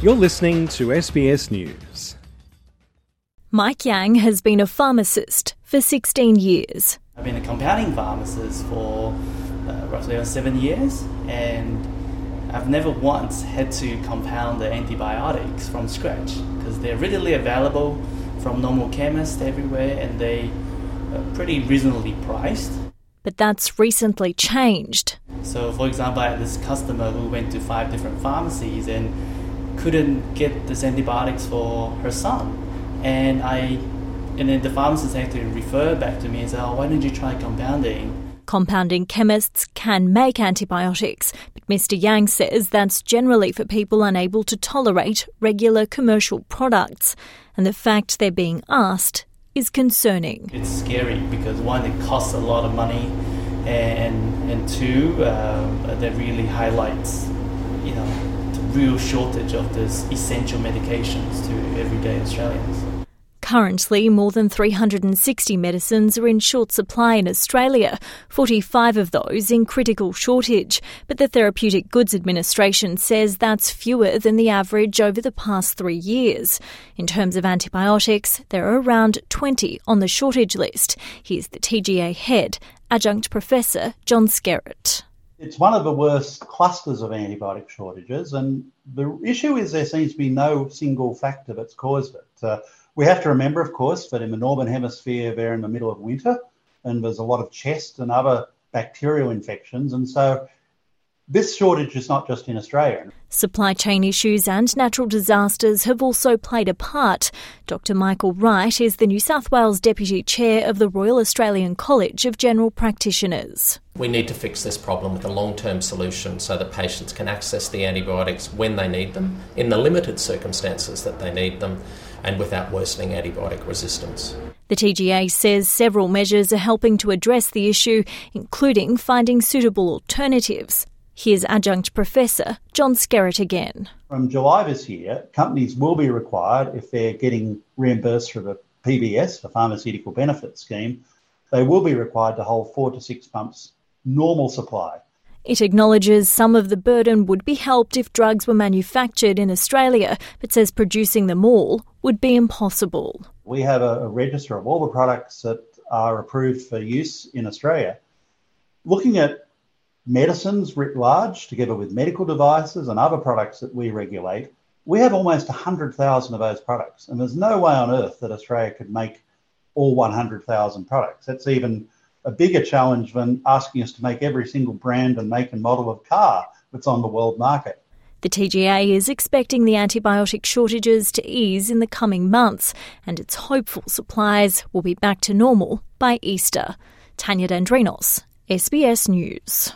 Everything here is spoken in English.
You're listening to SBS News. Mike Yang has been a pharmacist for 16 years. I've been a compounding pharmacist for uh, roughly seven years, and I've never once had to compound the antibiotics from scratch because they're readily available from normal chemists everywhere and they are pretty reasonably priced. But that's recently changed. So, for example, I had this customer who went to five different pharmacies and couldn't get this antibiotics for her son. And I and then the pharmacist actually referred back to me and said, oh, why don't you try compounding? Compounding chemists can make antibiotics, but Mr. Yang says that's generally for people unable to tolerate regular commercial products. And the fact they're being asked is concerning. It's scary because one, it costs a lot of money, and and two, uh, that really highlights, you know, real shortage of these essential medications to everyday Australians. Currently, more than 360 medicines are in short supply in Australia, 45 of those in critical shortage. But the Therapeutic Goods Administration says that's fewer than the average over the past three years. In terms of antibiotics, there are around 20 on the shortage list. Here's the TGA head, Adjunct Professor John Skerritt. It's one of the worst clusters of antibiotic shortages, and the issue is there seems to be no single factor that's caused it. Uh, we have to remember, of course, that in the northern hemisphere, they're in the middle of winter, and there's a lot of chest and other bacterial infections, and so this shortage is not just in Australia. Supply chain issues and natural disasters have also played a part. Dr. Michael Wright is the New South Wales Deputy Chair of the Royal Australian College of General Practitioners. We need to fix this problem with a long term solution so that patients can access the antibiotics when they need them, in the limited circumstances that they need them and without worsening antibiotic resistance. The TGA says several measures are helping to address the issue, including finding suitable alternatives. Here's Adjunct Professor John Skerritt again. From July this year, companies will be required, if they're getting reimbursed through the PBS, the Pharmaceutical Benefit Scheme, they will be required to hold four to six months normal supply it acknowledges some of the burden would be helped if drugs were manufactured in Australia, but says producing them all would be impossible. We have a, a register of all the products that are approved for use in Australia. Looking at medicines writ large, together with medical devices and other products that we regulate, we have almost 100,000 of those products. And there's no way on earth that Australia could make all 100,000 products. That's even a bigger challenge than asking us to make every single brand and make and model of car that's on the world market. The TGA is expecting the antibiotic shortages to ease in the coming months, and it's hopeful supplies will be back to normal by Easter. Tanya Dendrinos, SBS News.